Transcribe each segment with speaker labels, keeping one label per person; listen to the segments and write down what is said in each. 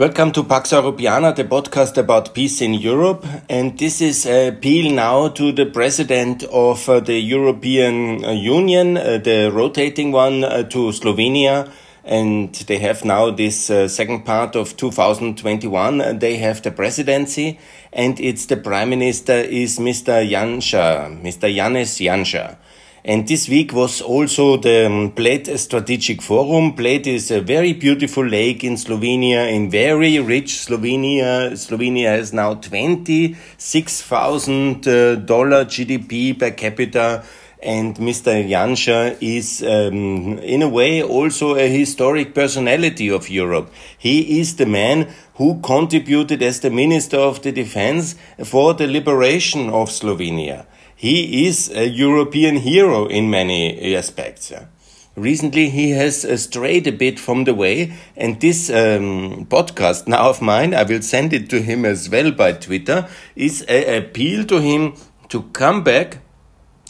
Speaker 1: Welcome to Pax Europiana, the podcast about peace in Europe. And this is a appeal now to the president of uh, the European uh, Union, uh, the rotating one to Slovenia. And they have now this second part of 2021. They have the presidency and it's the prime minister is Mr. Janša, Mr. Janez Janša. And this week was also the um, Bled Strategic Forum. Bled is a very beautiful lake in Slovenia, in very rich Slovenia. Slovenia has now $26,000 uh, GDP per capita. And Mr. Janša is, um, in a way, also a historic personality of Europe. He is the man who contributed as the Minister of the Defense for the liberation of Slovenia he is a European hero in many aspects. Recently, he has uh, strayed a bit from the way, and this um, podcast now of mine, I will send it to him as well by Twitter, is an appeal to him to come back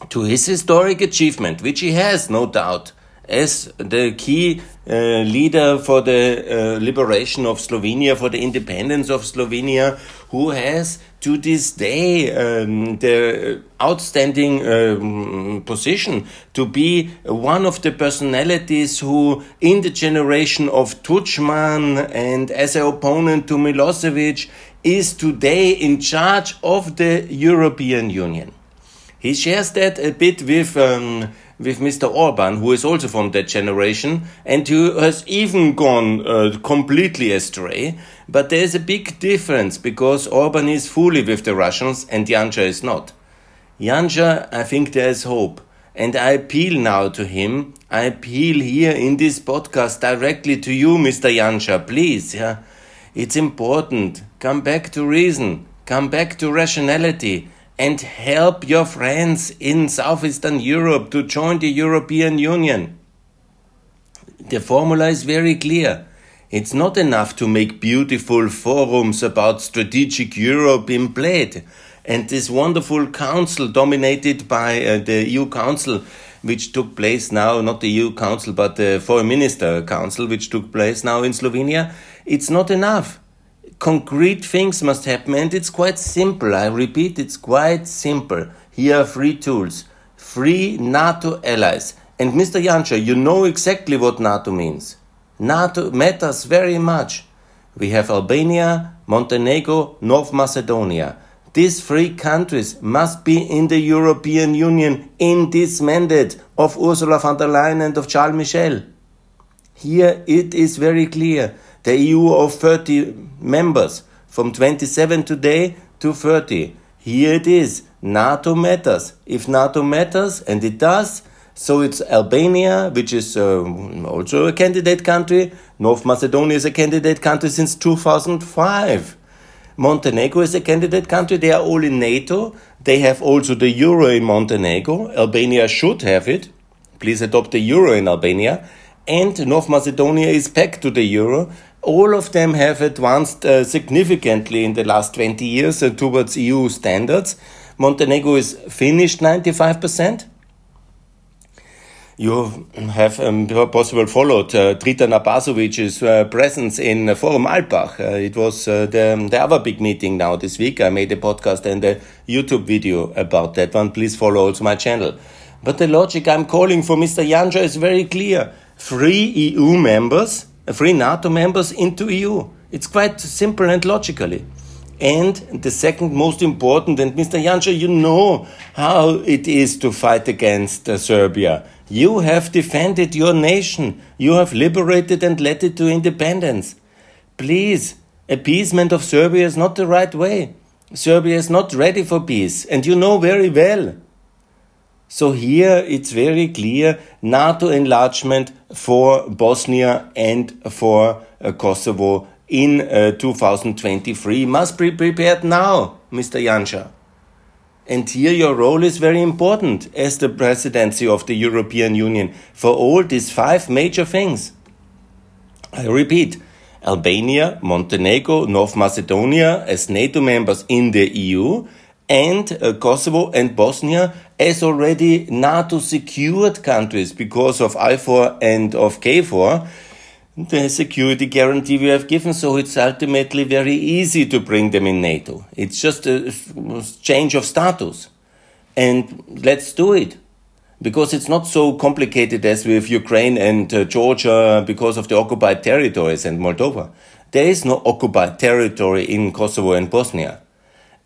Speaker 1: to his historic achievement, which he has, no doubt, as the key uh, leader for the uh, liberation of Slovenia, for the independence of Slovenia, who has to this day um, the outstanding um, position to be one of the personalities who, in the generation of Tudjman and as an opponent to Milosevic, is today in charge of the European Union. He shares that a bit with um, with Mr. Orban, who is also from that generation and who has even gone uh, completely astray. But there is a big difference because Orban is fully with the Russians and Janša is not. Janša, I think there is hope. And I appeal now to him. I appeal here in this podcast directly to you, Mr. Janša. Please, yeah. It's important. Come back to reason. Come back to rationality and help your friends in Southeastern Europe to join the European Union. The formula is very clear. It's not enough to make beautiful forums about strategic Europe in Bled and this wonderful council dominated by uh, the EU Council, which took place now, not the EU Council, but the Foreign Minister Council, which took place now in Slovenia. It's not enough concrete things must happen, and it's quite simple. I repeat, it's quite simple. Here are three tools free NATO allies. And Mr. Janša, you know exactly what NATO means. NATO matters very much. We have Albania, Montenegro, North Macedonia. These three countries must be in the European Union in this mandate of Ursula von der Leyen and of Charles Michel. Here it is very clear the EU of 30 members from 27 today to 30. Here it is. NATO matters. If NATO matters, and it does, so it's Albania, which is uh, also a candidate country. North Macedonia is a candidate country since 2005. Montenegro is a candidate country. They are all in NATO. They have also the euro in Montenegro. Albania should have it. Please adopt the euro in Albania. And North Macedonia is back to the euro all of them have advanced uh, significantly in the last 20 years uh, towards EU standards. Montenegro is finished 95%. You have um, possible followed uh, Dritan Abazovic's uh, presence in Forum Alpbach. Uh, it was uh, the, the other big meeting now this week. I made a podcast and a YouTube video about that one. Please follow also my channel. But the logic I'm calling for Mr. Janša is very clear. Three EU members free NATO members into EU. It's quite simple and logically. And the second most important, and Mr. Janša, you know how it is to fight against uh, Serbia. You have defended your nation. You have liberated and led it to independence. Please, appeasement of Serbia is not the right way. Serbia is not ready for peace, and you know very well. So here it's very clear NATO enlargement for Bosnia and for uh, Kosovo in uh, 2023 must be prepared now, Mr. Janša. And here your role is very important as the presidency of the European Union for all these five major things. I repeat, Albania, Montenegro, North Macedonia as NATO members in the EU and uh, Kosovo and Bosnia as already NATO secured countries because of IFOR and of KFOR. the security guarantee we have given, so it's ultimately very easy to bring them in NATO. It's just a change of status. And let's do it. Because it's not so complicated as with Ukraine and uh, Georgia because of the occupied territories and Moldova. There is no occupied territory in Kosovo and Bosnia.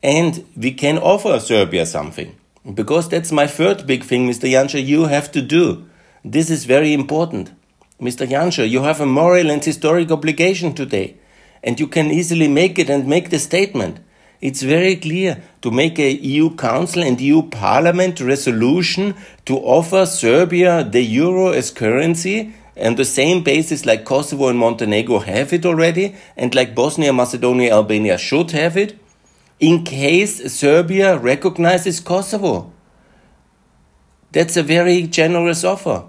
Speaker 1: And we can offer Serbia something. Because that's my third big thing, Mr. Janša, you have to do. This is very important. Mr. Janša, you have a moral and historic obligation today, and you can easily make it and make the statement. It's very clear to make a EU Council and EU Parliament resolution to offer Serbia the euro as currency and the same basis like Kosovo and Montenegro have it already, and like Bosnia, Macedonia, Albania should have it, in case Serbia recognizes Kosovo. That's a very generous offer.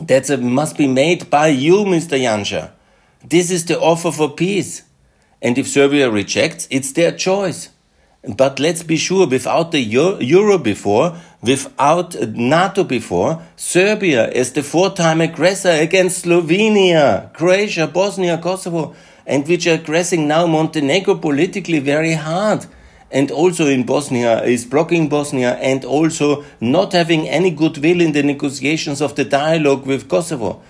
Speaker 1: That must be made by you, Mr. Janša. This is the offer for peace. And if Serbia rejects, it's their choice. But let's be sure, without the euro before, without NATO before, Serbia is the four-time aggressor against Slovenia, Croatia, Bosnia, Kosovo, and which are aggressing now Montenegro politically very hard and also in Bosnia is blocking Bosnia and also not having any goodwill in the negotiations of the dialogue with Kosovo.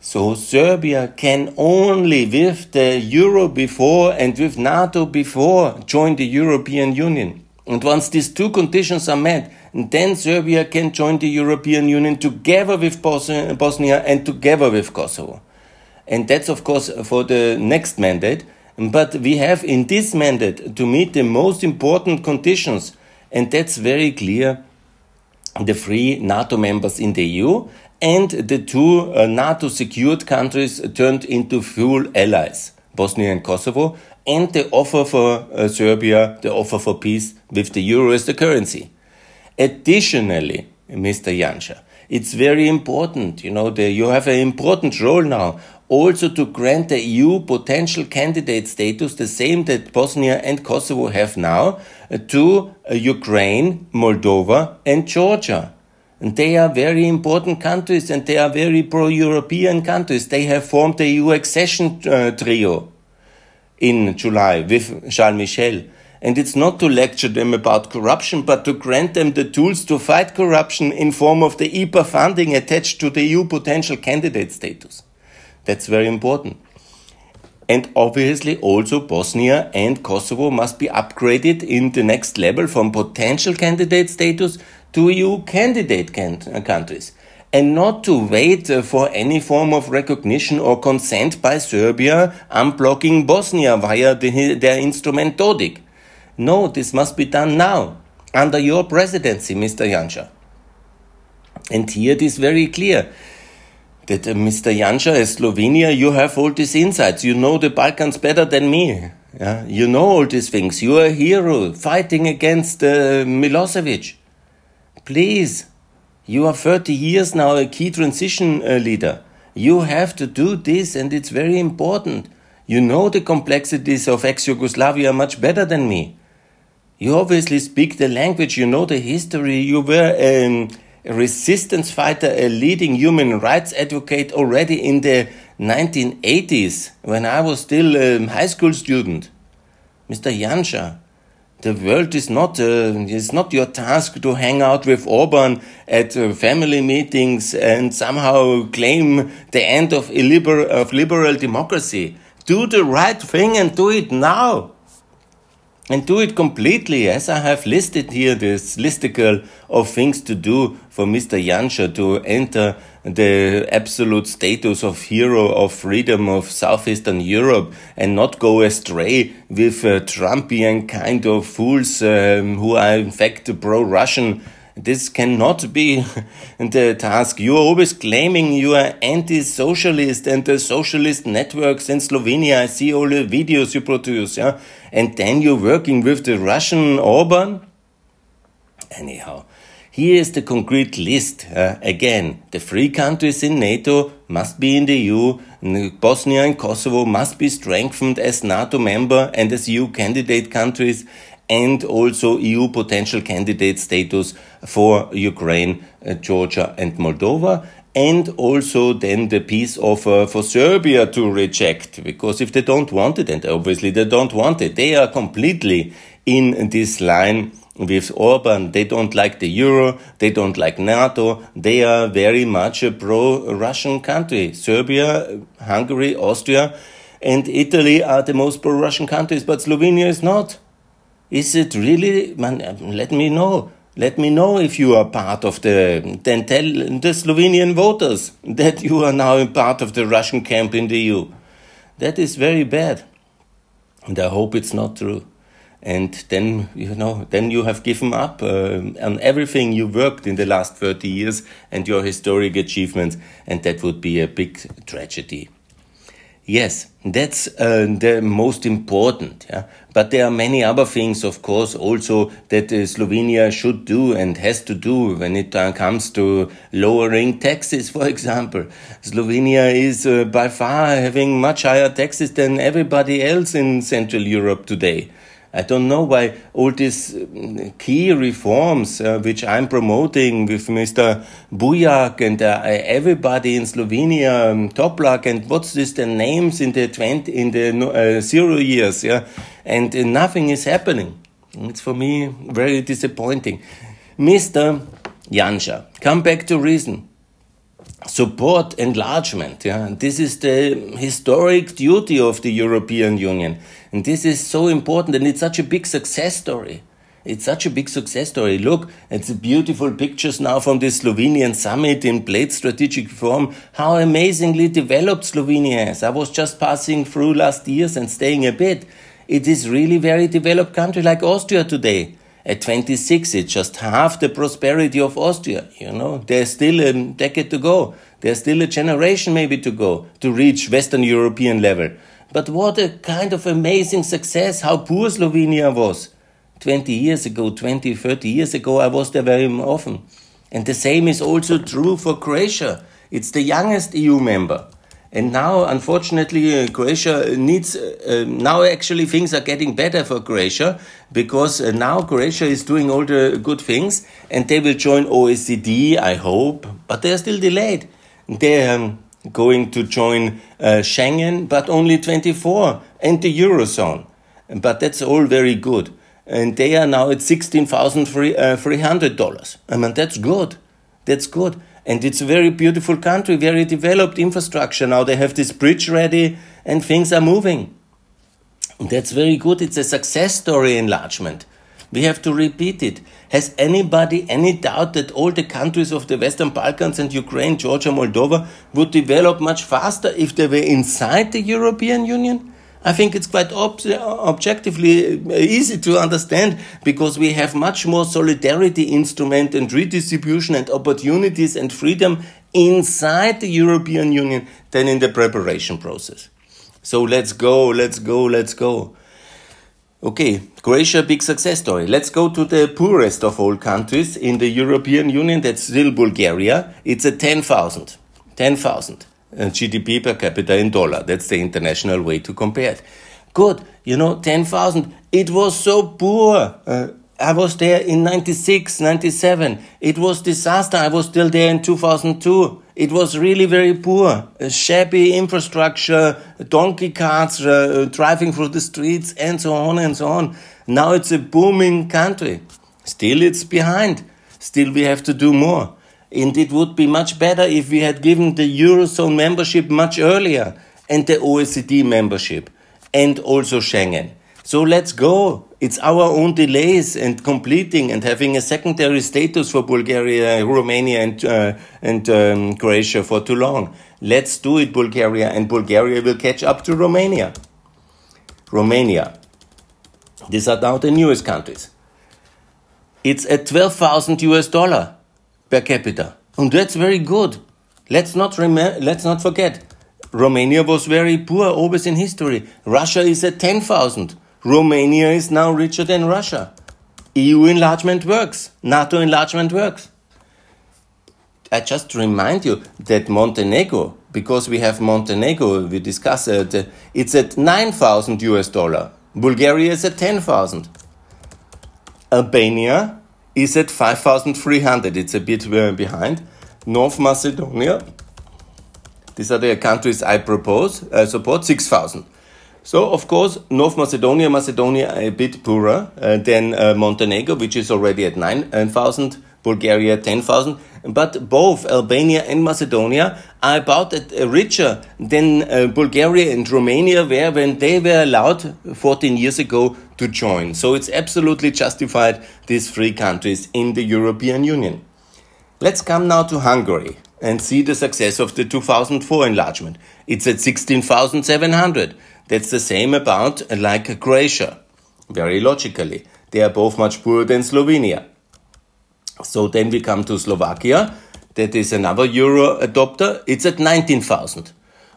Speaker 1: So Serbia can only, with the euro before and with NATO before, join the European Union. And once these two conditions are met, then Serbia can join the European Union together with Bosnia and together with Kosovo. And that's, of course, for the next mandate. But we have in this mandate to meet the most important conditions, and that's very clear the three NATO members in the EU and the two uh, NATO secured countries turned into full allies, Bosnia and Kosovo, and the offer for uh, Serbia, the offer for peace with the euro as the currency. Additionally, Mr. Janša, it's very important, you know, the, you have an important role now also to grant the EU potential candidate status, the same that Bosnia and Kosovo have now, uh, to uh, Ukraine, Moldova, and Georgia. And they are very important countries and they are very pro European countries. They have formed the EU accession uh, trio in July with Charles Michel. And it's not to lecture them about corruption, but to grant them the tools to fight corruption in form of the IPA funding attached to the EU potential candidate status. That's very important. And obviously, also Bosnia and Kosovo must be upgraded in the next level from potential candidate status to EU candidate uh, countries. And not to wait uh, for any form of recognition or consent by Serbia unblocking Bosnia via the, their instrument Dodik. No, this must be done now, under your presidency, Mr. Janša. And here it is very clear that uh, Mr. Janša, Slovenia, you have all these insights. You know the Balkans better than me. Yeah? You know all these things. You are a hero fighting against uh, Milosevic. Please, you are 30 years now a key transition uh, leader. You have to do this, and it's very important. You know the complexities of ex Yugoslavia much better than me. You obviously speak the language, you know the history, you were. Um, resistance fighter, a leading human rights advocate already in the 1980s when I was still a high school student. Mr. Janša, the world is not, uh, it's not your task to hang out with Orban at uh, family meetings and somehow claim the end of, illiber- of liberal democracy. Do the right thing and do it now and do it completely as I have listed here this listicle of things to do for Mr. Janša to enter the absolute status of hero of freedom of southeastern Europe and not go astray with uh, Trumpian kind of fools um, who are in fact pro-Russian this cannot be the task. You are always claiming you are anti-socialist and the socialist networks in Slovenia. I see all the videos you produce, yeah? And then you're working with the Russian Orban? Anyhow, here is the concrete list. Uh, again, the three countries in NATO must be in the EU. Bosnia and Kosovo must be strengthened as NATO member and as EU candidate countries and also EU potential candidate status for Ukraine, uh, Georgia, and Moldova. and also then the peace offer for Serbia to reject, because if they don't want it, and obviously they don't want it, they are completely in this line with Orban. They don't like the euro, they don't like NATO, they are very much a pro Russian country. Serbia, Hungary, Austria, and Italy are the most pro Russian countries, but Slovenia is not. Is it really? Man, let me know. Let me know if you are part of the, then tell the Slovenian voters that you are now part of the Russian camp in the EU. That is very bad. And I hope it's not true. And then, you know, then you have given up uh, on everything you worked in the last 30 years and your historic achievements. And that would be a big tragedy. Yes, that's uh, the most important. Yeah? But there are many other things, of course, also that uh, Slovenia should do and has to do when it uh, comes to lowering taxes, for example. Slovenia is uh, by far having much higher taxes than everybody else in Central Europe today. I don't know why all these uh, key reforms uh, which I'm promoting with Mr. Bujak and uh, everybody in Slovenia, um, Toplak, and what's this, the names in the 20, in the uh, zero years, yeah, and uh, nothing is happening. It's for me very disappointing. Mr. Janša, come back to reason support enlargement. Yeah? And This is the historic duty of the European Union. And this is so important, and it's such a big success story. It's such a big success story. Look, it's beautiful pictures now from the Slovenian summit in Bled strategic forum. How amazingly developed Slovenia is. I was just passing through last years and staying a bit. It is really very developed country like Austria today. At 26, it's just half the prosperity of Austria. You know, there's still a decade to go. There's still a generation maybe to go to reach Western European level. But what a kind of amazing success, how poor Slovenia was. 20 years ago, 20, 30 years ago, I was there very often. And the same is also true for Croatia. It's the youngest EU member. And now, unfortunately, uh, Croatia needs, uh, uh, now actually things are getting better for Croatia because uh, now Croatia is doing all the good things and they will join OECD, I hope, but they are still delayed. They are going to join uh, Schengen, but only 24 and the Eurozone. But that's all very good. And they are now at $16,300. Uh, I mean, that's good. That's good. And it's a very beautiful country, very developed infrastructure. Now they have this bridge ready and things are moving. That's very good. It's a success story enlargement. We have to repeat it. Has anybody any doubt that all the countries of the Western Balkans and Ukraine, Georgia, Moldova would develop much faster if they were inside the European Union? I think it's quite ob objectively uh, easy to understand because we have much more solidarity instrument and redistribution and opportunities and freedom inside the European Union than in the preparation process. So let's go, let's go, let's go. Okay, Croatia, big success story. Let's go to the poorest of all countries in the European Union. That's still Bulgaria. It's a 10,000. 10,000. GDP per capita in dollar. That's the international way to compare it. Good, you know, 10,000. It was so poor. Uh, I was there in 96, 97. It was disaster. I was still there in 2002. It was really very poor. A shabby infrastructure, donkey carts uh, driving through the streets, and so on and so on. Now it's a booming country. Still, it's behind. Still, we have to do more. And it would be much better if we had given the Eurozone membership much earlier and the OECD membership and also Schengen. So let's go. It's our own delays and completing and having a secondary status for Bulgaria, Romania, and, uh, and um, Croatia for too long. Let's do it, Bulgaria, and Bulgaria will catch up to Romania. Romania. These are now the newest countries. It's at 12,000 US dollar per capita. And that's very good. Let's not, let's not forget, Romania was very poor always in history. Russia is at 10,000. Romania is now richer than Russia. EU enlargement works. NATO enlargement works. I just remind you that Montenegro, because we have Montenegro, we discuss it, it's at 9,000 US dollar. Bulgaria is at 10,000. Albania is at 5,300. It's a bit uh, behind. North Macedonia. These are the countries I propose, I support 6,000. So, of course, North Macedonia, Macedonia a bit poorer uh, than uh, Montenegro, which is already at 9,000, Bulgaria 10,000. But both Albania and Macedonia are about uh, richer than uh, Bulgaria and Romania were when they were allowed 14 years ago to join. So it's absolutely justified, these three countries in the European Union. Let's come now to Hungary and see the success of the 2004 enlargement. It's at 16,700. That's the same amount like Croatia. Very logically. They are both much poorer than Slovenia. So then we come to Slovakia. That is another euro adopter. It's at 19,000.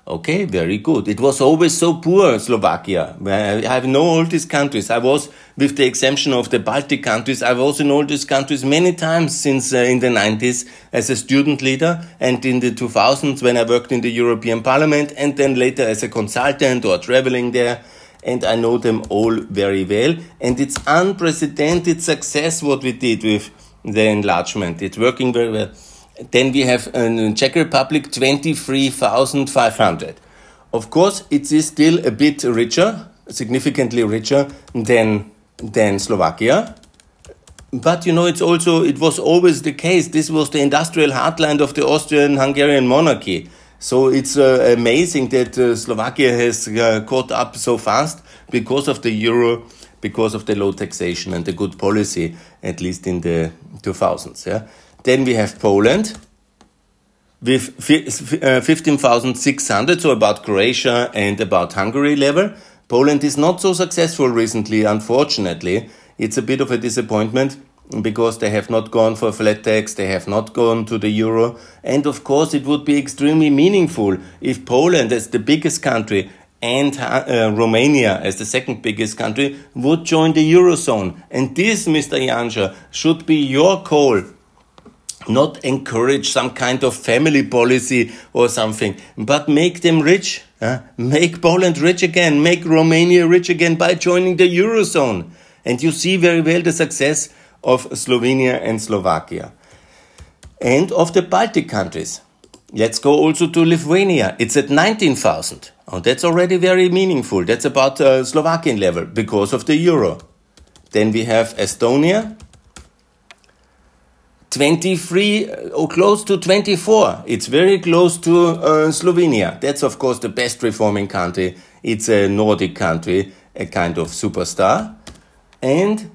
Speaker 1: Okay, very good. It was always so poor, Slovakia. I have no all these countries. I was, with the exemption of the Baltic countries, I was in all these countries many times since uh, in the 90s as a student leader and in the 2000s when I worked in the European Parliament and then later as a consultant or traveling there. And I know them all very well. And it's unprecedented success what we did with the enlargement. It's working very well. Then we have in Czech Republic 23,500. Of course, it is still a bit richer, significantly richer than, than Slovakia. But you know, it's also, it was always the case. This was the industrial heartland of the Austrian Hungarian monarchy. So it's uh, amazing that uh, Slovakia has uh, caught up so fast because of the euro, because of the low taxation and the good policy, at least in the 2000s. Yeah. Then we have Poland with 15,600, uh, so about Croatia and about Hungary level. Poland is not so successful recently, unfortunately. It's a bit of a disappointment because they have not gone for a flat tax, they have not gone to the euro. And of course, it would be extremely meaningful if Poland, as the biggest country, and uh, Romania, as the second biggest country, would join the eurozone. And this, Mr. Janša, should be your call not encourage some kind of family policy or something, but make them rich. Make Poland rich again, make Romania rich again by joining the Eurozone. And you see very well the success of Slovenia and Slovakia. And of the Baltic countries. Let's go also to Lithuania. It's at 19,000. Oh, that's already very meaningful. That's about uh, Slovakian level because of the euro. Then we have Estonia, 23 uh, or close to 24. It's very close to uh, Slovenia. That's, of course, the best reforming country. It's a Nordic country, a kind of superstar. And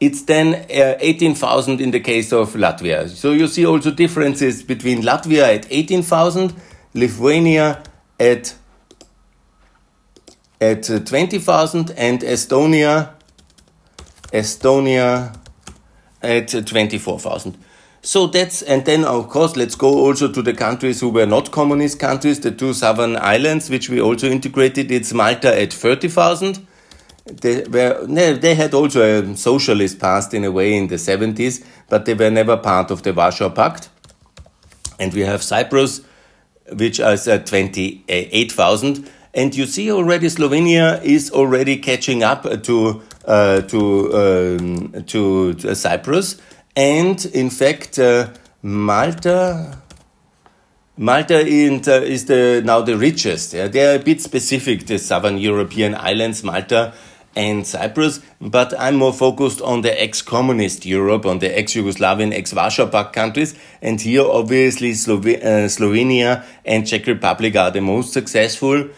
Speaker 1: it's then uh, 18,000 in the case of Latvia. So you see also differences between Latvia at 18,000, Lithuania at at uh, 20,000 and Estonia Estonia at 24,000. So that's, and then of course, let's go also to the countries who were not communist countries, the two southern islands, which we also integrated. It's Malta at 30,000. They were, they had also a socialist past in a way in the 70s, but they were never part of the Warsaw Pact. And we have Cyprus, which is at 28,000. And you see already Slovenia is already catching up to uh, to um, to uh, Cyprus, and in fact uh, Malta. Malta is the, now the richest. Yeah? They are a bit specific, the southern European islands, Malta and Cyprus, but I'm more focused on the ex-communist Europe, on the ex-Yugoslavian, ex-Warsaw Pact countries, and here obviously uh, Slovenia and Czech Republic are the most successful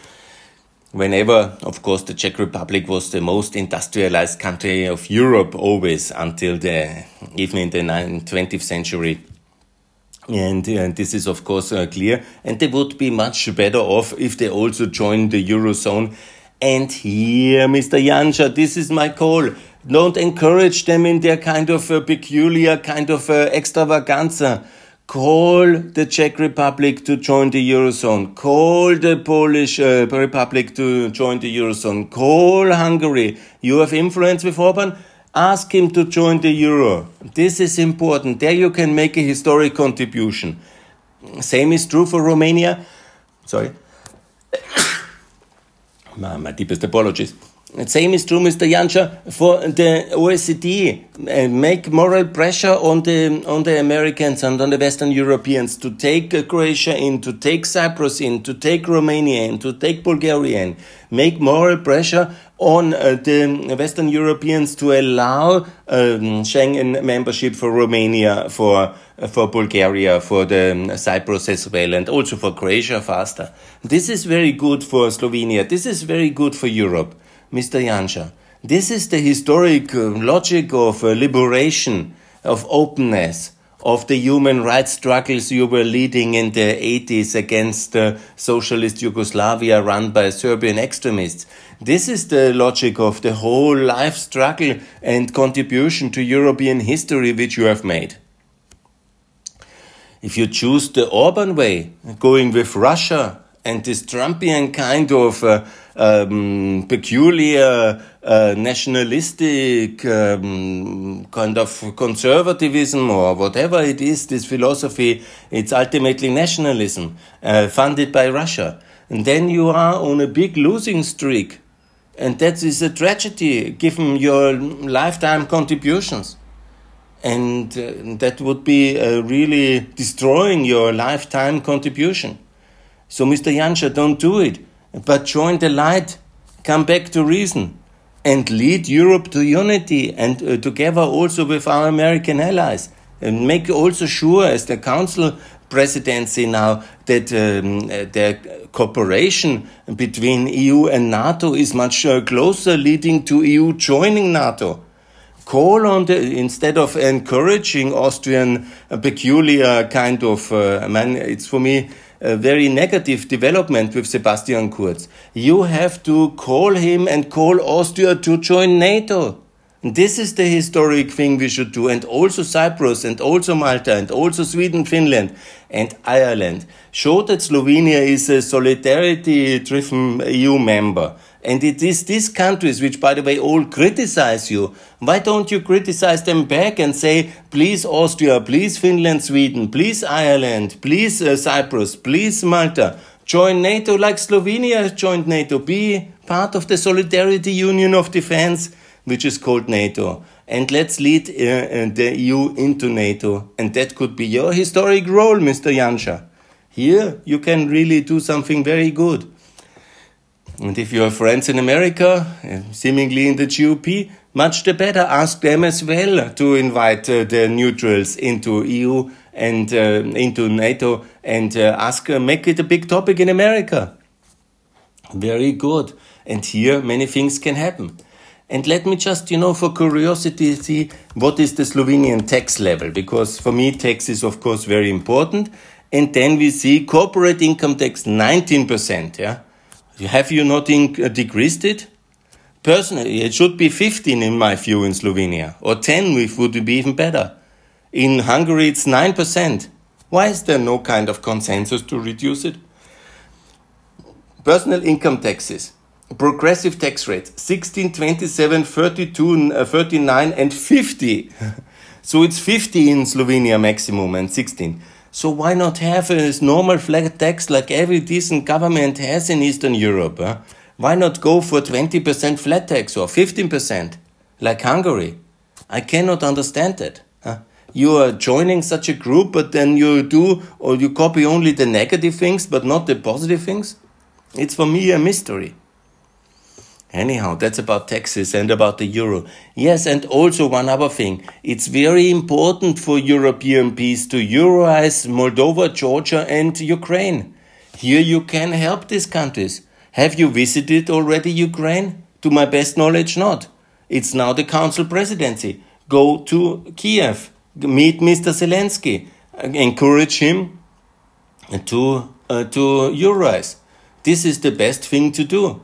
Speaker 1: whenever, of course, the Czech Republic was the most industrialized country of Europe always until the, even in the 20th century. And, and this is, of course, uh, clear. And they would be much better off if they also joined the Eurozone. And here, Mr. Janša, this is my call. Don't encourage them in their kind of peculiar kind of uh, extravaganza call the Czech Republic to join the Eurozone, call the Polish uh, Republic to join the Eurozone, call Hungary. You have influence with Orban? Ask him to join the Euro. This is important. There you can make a historic contribution. Same is true for Romania. Sorry. My, my deepest apologies. The same is true, Mr. Janša, for the OECD. Uh, make moral pressure on the on the Americans and on the Western Europeans to take uh, Croatia in, to take Cyprus in, to take Romania in, to take Bulgaria in. Make moral pressure on uh, the Western Europeans to allow um, Schengen membership for Romania, for uh, for Bulgaria, for the um, Cyprus as well, and also for Croatia faster. This is very good for Slovenia. This is very good for Europe. Mr. Janša. This is the historic uh, logic of uh, liberation, of openness, of the human rights struggles you were leading in the 80s against uh, socialist Yugoslavia run by Serbian extremists. This is the logic of the whole life struggle and contribution to European history which you have made. If you choose the Orban way, going with Russia and this Trumpian kind of uh, um, peculiar uh, nationalistic um, kind of conservatism or whatever it is, this philosophy, it's ultimately nationalism uh, funded by Russia. And then you are on a big losing streak. And that is a tragedy given your lifetime contributions. And uh, that would be uh, really destroying your lifetime contribution. So, Mr. Janša, don't do it, but join the light, come back to reason, and lead Europe to unity and uh, together also with our American allies. And make also sure, as the Council presidency now, that um, the cooperation between EU and NATO is much uh, closer, leading to EU joining NATO call on the instead of encouraging Austrian peculiar kind of uh, man. It's for me a very negative development with Sebastian Kurz. You have to call him and call Austria to join NATO. This is the historic thing we should do, and also Cyprus, and also Malta, and also Sweden, Finland, and Ireland. Show that Slovenia is a solidarity driven EU member. And it is these countries which, by the way, all criticize you. Why don't you criticize them back and say, please Austria, please Finland, Sweden, please Ireland, please uh, Cyprus, please Malta, join NATO like Slovenia joined NATO, be part of the Solidarity Union of Defense, which is called NATO. And let's lead uh, uh the EU into NATO. And that could be your historic role, Mr. Janša. Here you can really do something very good. And if you have friends in America, seemingly in the GOP, much the better. Ask them as well to invite uh, the neutrals into EU and uh, into NATO and uh, ask, make it a big topic in America. Very good. And here many things can happen. And let me just, you know, for curiosity, see what is the Slovenian tax level, because for me, tax is, of course, very important. And then we see corporate income tax 19%, yeah? Have you not uh, decreased it? Personally, it should be 15 in my view in Slovenia, or 10 if would be even better. In Hungary, it's 9%. Why is there no kind of consensus to reduce it? Personal income taxes, progressive tax rate 16, 27, 32, uh, 39, and 50. so it's 50 in Slovenia maximum and 16. So why not have a normal flat tax like every decent government has in Eastern Europe? Huh? Why not go for 20% flat tax or 15% like Hungary? I cannot understand that. Huh? You are joining such a group, but then you do or you copy only the negative things but not the positive things? It's for me a mystery. Anyhow, that's about taxes and about the euro. Yes, and also one other thing. It's very important for European peace to euroize Moldova, Georgia, and Ukraine. Here you can help these countries. Have you visited already Ukraine? To my best knowledge, not. It's now the council presidency. Go to Kiev, meet Mr. Zelensky, encourage him to, uh, to euroize. This is the best thing to do.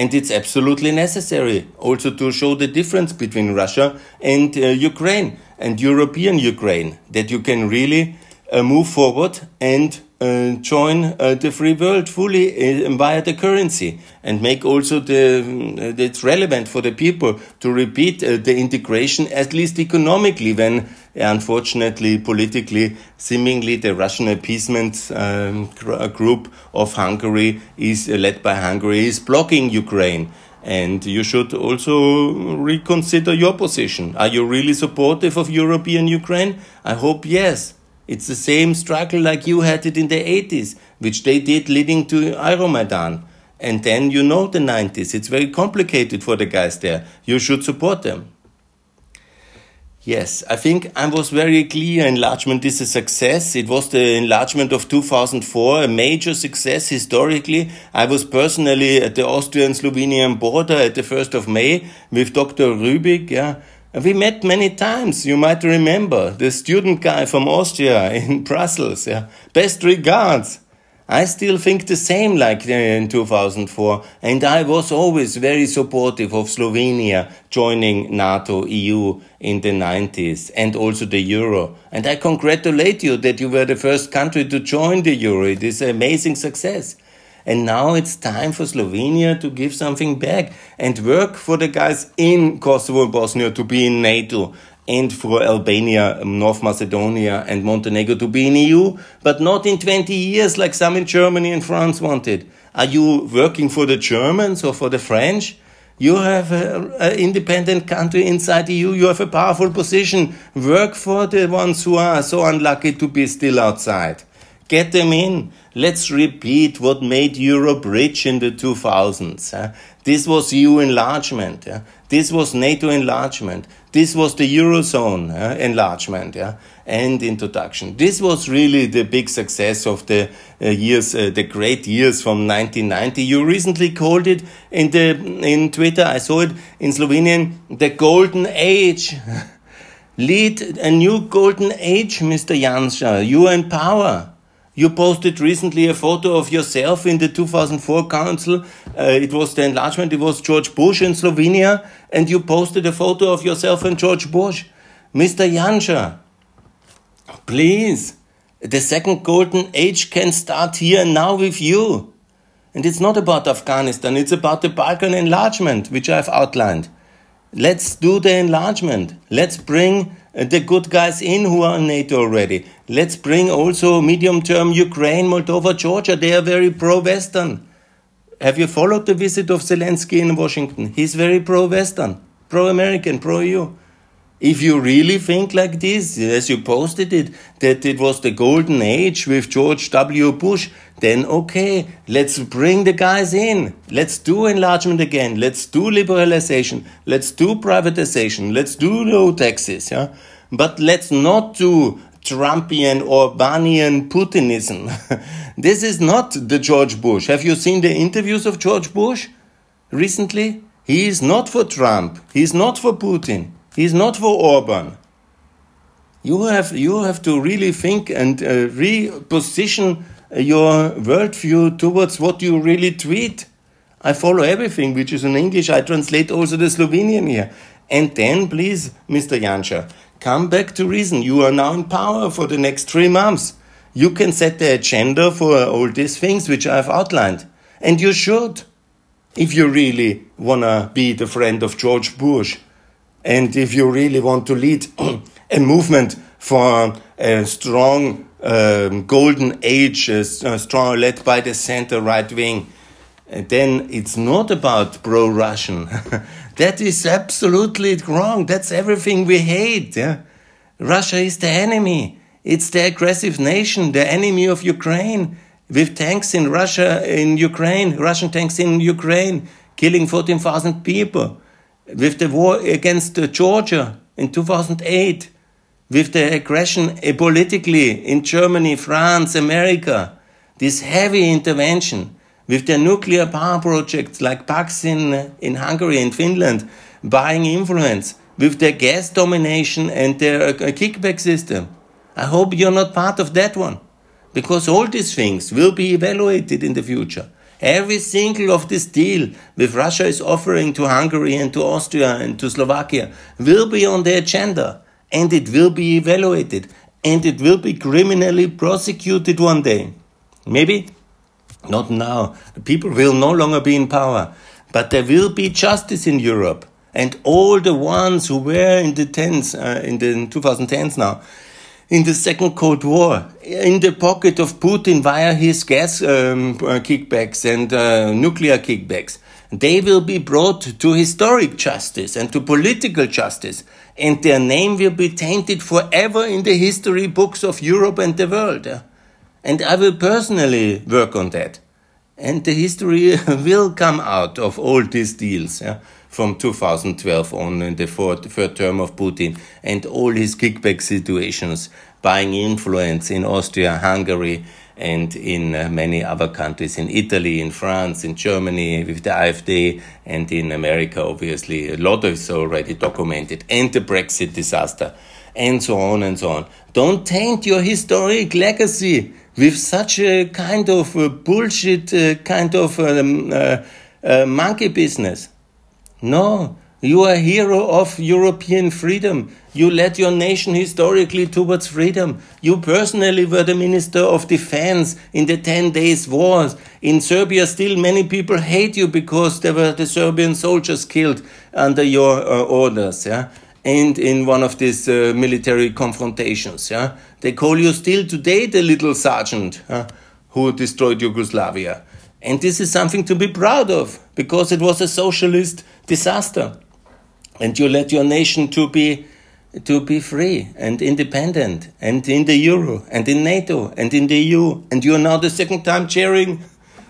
Speaker 1: And it's absolutely necessary also to show the difference between Russia and uh, Ukraine and European Ukraine, that you can really uh, move forward and uh, join uh, the free world fully uh, via the currency and make also the uh, it's relevant for the people to repeat uh, the integration at least economically when unfortunately politically seemingly the Russian appeasement um, group of Hungary is led by Hungary is blocking Ukraine And you should also reconsider your position. Are you really supportive of European Ukraine? I hope yes. It's the same struggle like you had it in the 80s, which they did leading to Euromaidan. And then you know the 90s. It's very complicated for the guys there. You should support them. Yes, I think I was very clear enlargement is a success. It was the enlargement of 2004, a major success historically. I was personally at the Austrian-Slovenian border at the 1st of May with Dr. Rübig, yeah. We met many times, you might remember, the student guy from Austria in Brussels, yeah. Best regards. I still think the same like in 2004, and I was always very supportive of Slovenia joining NATO, EU in the 90s, and also the Euro. And I congratulate you that you were the first country to join the Euro. It is an amazing success. And now it's time for Slovenia to give something back and work for the guys in Kosovo and Bosnia to be in NATO and for Albania, North Macedonia, and Montenegro to be in EU, but not in 20 years like some in Germany and France wanted. Are you working for the Germans or for the French? You have an independent country inside the EU. You have a powerful position. Work for the ones who are so unlucky to be still outside. Get them in. Let's repeat what made Europe rich in the 2000s. This was EU enlargement. This was NATO enlargement. This was the Eurozone uh, enlargement and introduction. This was really the big success of the uh, years, uh, the great years from 1990. You recently called it in, the, in Twitter, I saw it in Slovenian, the golden age. Lead a new golden age, Mr. Janša. You are in power. You posted recently a photo of yourself in the 2004 Council. Uh, it was the enlargement, it was George Bush in Slovenia, and you posted a photo of yourself and George Bush. Mr. Janša, please, the second golden age can start here and now with you. And it's not about Afghanistan, it's about the Balkan enlargement, which I've outlined. Let's do the enlargement. Let's bring Uh, the good guys in who are in NATO already. Let's bring also medium term Ukraine, Moldova, Georgia. They are very pro Western. Have you followed the visit of Zelensky in Washington? He's very pro Western, pro American, pro EU. If you really think like this, as you posted it, that it was the golden age with George W. Bush, then okay, let's bring the guys in. Let's do enlargement again. Let's do liberalization. Let's do privatization. Let's do low taxes. Yeah? But let's not do Trumpian, Orbanian Putinism. this is not the George Bush. Have you seen the interviews of George Bush recently? He is not for Trump. He is not for Putin. He's not for Orban. You have, you have to really think and uh, reposition your worldview towards what you really tweet. I follow everything which is in English. I translate also the Slovenian here. And then, please, Mr. Janša, come back to reason. You are now in power for the next three months. You can set the agenda for all these things which I've outlined. And you should, if you really want to be the friend of George Bush and if you really want to lead a movement for a strong um, golden age, uh, strong led by the center right wing, then it's not about pro Russian. that is absolutely wrong. That's everything we hate. Yeah? Russia is the enemy. It's the aggressive nation, the enemy of Ukraine, with tanks in Russia, in Ukraine, Russian tanks in Ukraine, killing 14,000 people with the war against uh, Georgia in 2008, with the aggression uh, politically in Germany, France, America, this heavy intervention, with the nuclear power projects like Paks in, uh, in Hungary and Finland, buying influence, with their gas domination and their uh, kickback system. I hope you're not part of that one, because all these things will be evaluated in the future. Every single of this deal with Russia is offering to Hungary and to Austria and to Slovakia will be on the agenda and it will be evaluated and it will be criminally prosecuted one day. Maybe not now. The people will no longer be in power, but there will be justice in Europe. And all the ones who were in the tens, uh, in the 2010s now, in the Second Cold War, in the pocket of Putin via his gas um, uh, kickbacks and uh, nuclear kickbacks. They will be brought to historic justice and to political justice, and their name will be tainted forever in the history books of Europe and the world. And I will personally work on that. And the history will come out of all these deals yeah, from 2012 on in the fourth, third term of Putin and all his kickback situations, buying influence in Austria, Hungary, and in uh, many other countries, in Italy, in France, in Germany, with the AfD, and in America, obviously. A lot is already documented, and the Brexit disaster, and so on and so on. Don't taint your historic legacy with such a kind of uh, bullshit, uh, kind of um, monkey business. No, you are a hero of European freedom. You led your nation historically towards freedom. You personally were the Minister of Defense in the 10 days wars. In Serbia, still many people hate you because there were the Serbian soldiers killed under your uh, orders, yeah? And in one of these uh, military confrontations, yeah? They call you still today the little sergeant uh, who destroyed Yugoslavia. And this is something to be proud of because it was a socialist disaster. And you led your nation to be to be free and independent and in the euro and in NATO and in the EU and you are now the second time chairing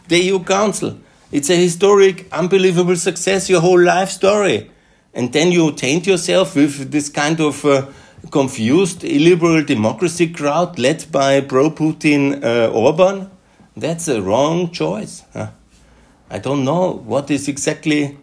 Speaker 1: the EU Council. It's a historic, unbelievable success, your whole life story. And then you taint yourself with this kind of uh, confused illiberal democracy crowd led by pro Putin uh, Orban? That's a wrong choice. Huh? I don't know what is exactly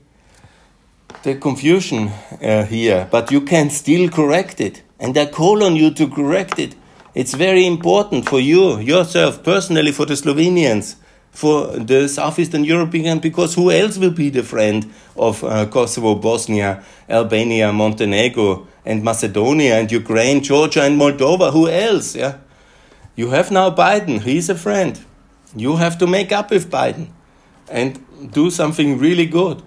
Speaker 1: the confusion uh, here, but you can still correct it. And I call on you to correct it. It's very important for you, yourself, personally, for the Slovenians, for the Southeastern European, because who else will be the friend of uh, Kosovo, Bosnia, Albania, Montenegro, and Macedonia, and Ukraine, Georgia, and Moldova? Who else? Yeah, you have now Biden. He's a friend. You have to make up with Biden and do something really good.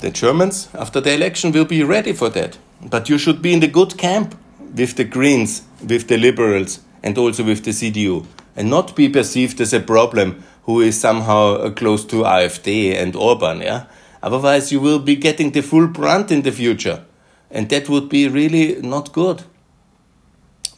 Speaker 1: The Germans, after the election, will be ready for that. But you should be in the good camp with the Greens, with the Liberals, and also with the CDU, and not be perceived as a problem who is somehow uh, close to AfD and Orban. Yeah, otherwise you will be getting the full brunt in the future, and that would be really not good.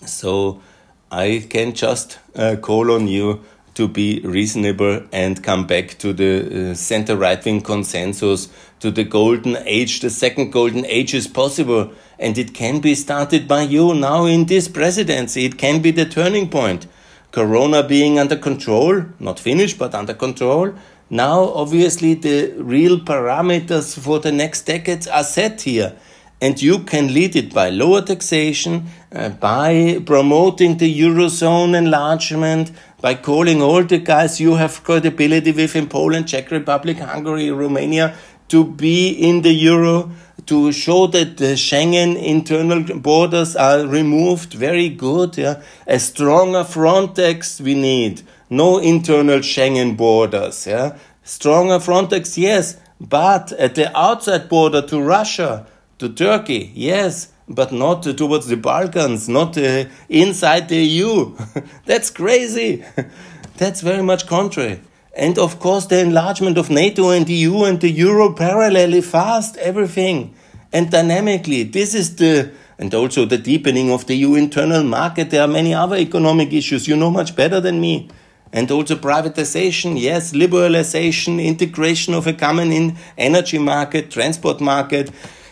Speaker 1: So I can just uh, call on you to be reasonable and come back to the uh, center right wing consensus, to the golden age. The second golden age is possible, and it can be started by you now in this presidency. It can be the turning point. Corona being under control, not finished, but under control. Now, obviously, the real parameters for the next decades are set here and you can lead it by lower taxation, uh, by promoting the Eurozone enlargement, by calling all the guys you have credibility with in Poland, Czech Republic, Hungary, Romania to be in the Euro, to show that the Schengen internal borders are removed. Very good. Yeah? A stronger Frontex we need. No internal Schengen borders. Yeah? Stronger Frontex, yes. But at the outside border to Russia, to Turkey, yes, but not towards the Balkans, not uh, inside the EU. That's crazy. That's very much contrary. And of course, the enlargement of NATO and the EU and the Euro parallelly fast, everything. And dynamically, this is the, and also the deepening of the EU internal market. There are many other economic issues you know much better than me. And also privatization, yes, liberalization, integration of a common in energy market, transport market,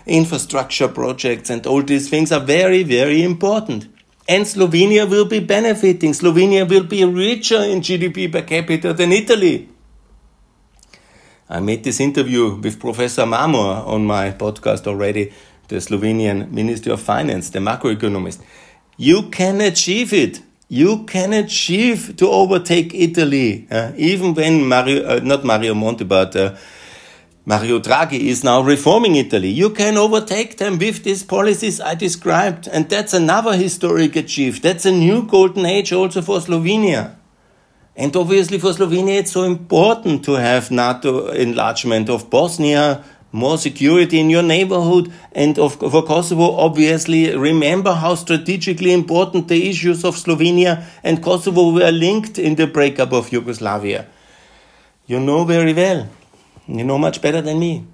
Speaker 1: infrastructure projects and all these things are very, very important. And Slovenia will be benefiting. Slovenia will be richer in GDP per capita than Italy. I made this interview with Professor Mramor on my podcast already, the Slovenian Ministry of Finance, the macroeconomist. You can achieve it. You can achieve to overtake Italy, uh, even when Mario, uh, not Mario Monti, but uh, Mario Draghi is now reforming Italy. You can overtake them with these policies I described. And that's another historic achievement. That's a new golden age also for Slovenia. And obviously for Slovenia, it's so important to have NATO enlargement of Bosnia, more security in your neighborhood. And of, for Kosovo, obviously, remember how strategically important the issues of Slovenia and Kosovo were linked in the breakup of Yugoslavia. You know very well You know much better than me.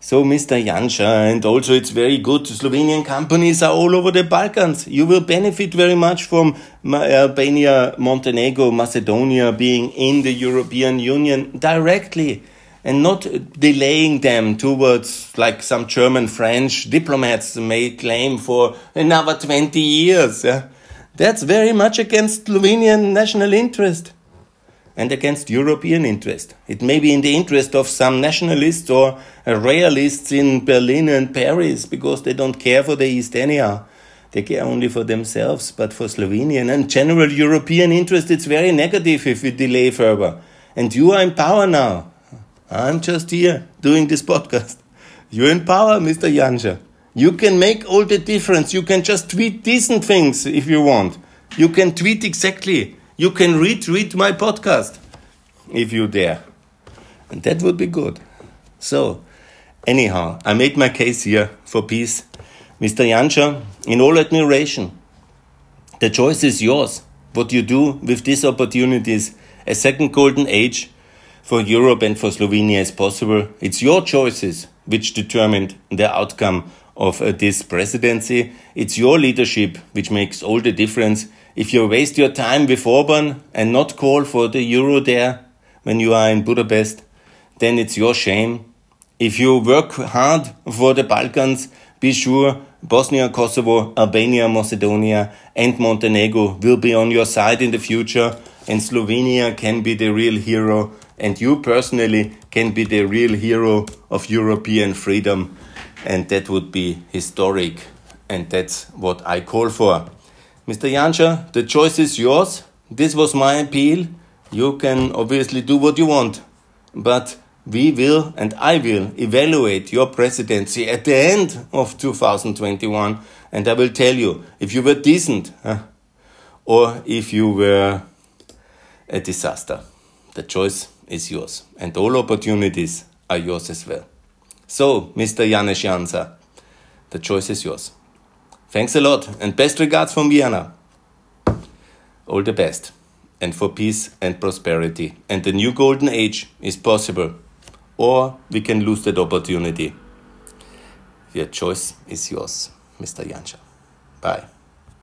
Speaker 1: So, Mr. Janša, and also it's very good. Slovenian companies are all over the Balkans. You will benefit very much from uh, Albania, Montenegro, Macedonia being in the European Union directly and not delaying them towards like some German French diplomats may claim for another 20 years. Yeah? That's very much against Slovenian national interest and against European interest. It may be in the interest of some nationalists or realists in Berlin and Paris because they don't care for the East anyhow. They care only for themselves, but for Slovenian and general European interest, it's very negative if we delay further. And you are in power now. I'm just here doing this podcast. You're in power, Mr. Janša. You can make all the difference. You can just tweet decent things if you want. You can tweet exactly you can retweet my podcast if you dare. And that would be good. So, anyhow, I made my case here for peace. Mr. Janša, in all admiration, the choice is yours. What you do with these opportunities, a second golden age for Europe and for Slovenia is possible. It's your choices which determined the outcome of uh, this presidency. It's your leadership which makes all the difference if you waste your time with Orban and not call for the euro there when you are in Budapest, then it's your shame. If you work hard for the Balkans, be sure Bosnia, Kosovo, Albania, Macedonia, and Montenegro will be on your side in the future, and Slovenia can be the real hero, and you personally can be the real hero of European freedom, and that would be historic, and that's what I call for. Mr. Janša, the choice is yours. This was my appeal. You can obviously do what you want. But we will and I will evaluate your presidency at the end of 2021. And I will tell you if you were decent huh, or if you were a disaster. The choice is yours. And all opportunities are yours as well. So, Mr. Janez Janša, the choice is yours. Thanks a lot and best regards from Vienna. All the best and for peace and prosperity. And the new golden age is possible, or we can lose that opportunity. Your choice is yours, Mr. Janša. Bye.